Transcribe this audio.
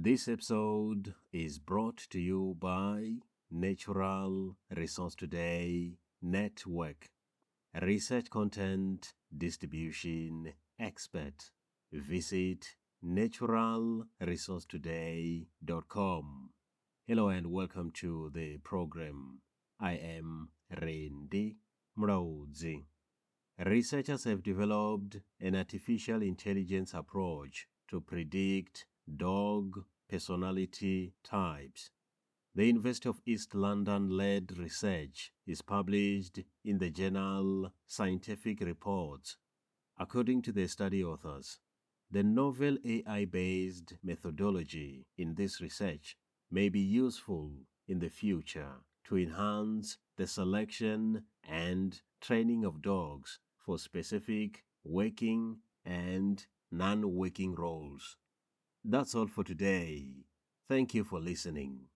This episode is brought to you by Natural Resource Today Network, research content distribution expert. Visit naturalresourcetoday.com. Hello and welcome to the program. I am Randy Mraudzi. Researchers have developed an artificial intelligence approach to predict dog personality types. The University of East London led research is published in the journal Scientific Reports. According to the study authors, the novel AI based methodology in this research may be useful in the future to enhance the selection and training of dogs for specific working and non working roles. That's all for today. Thank you for listening.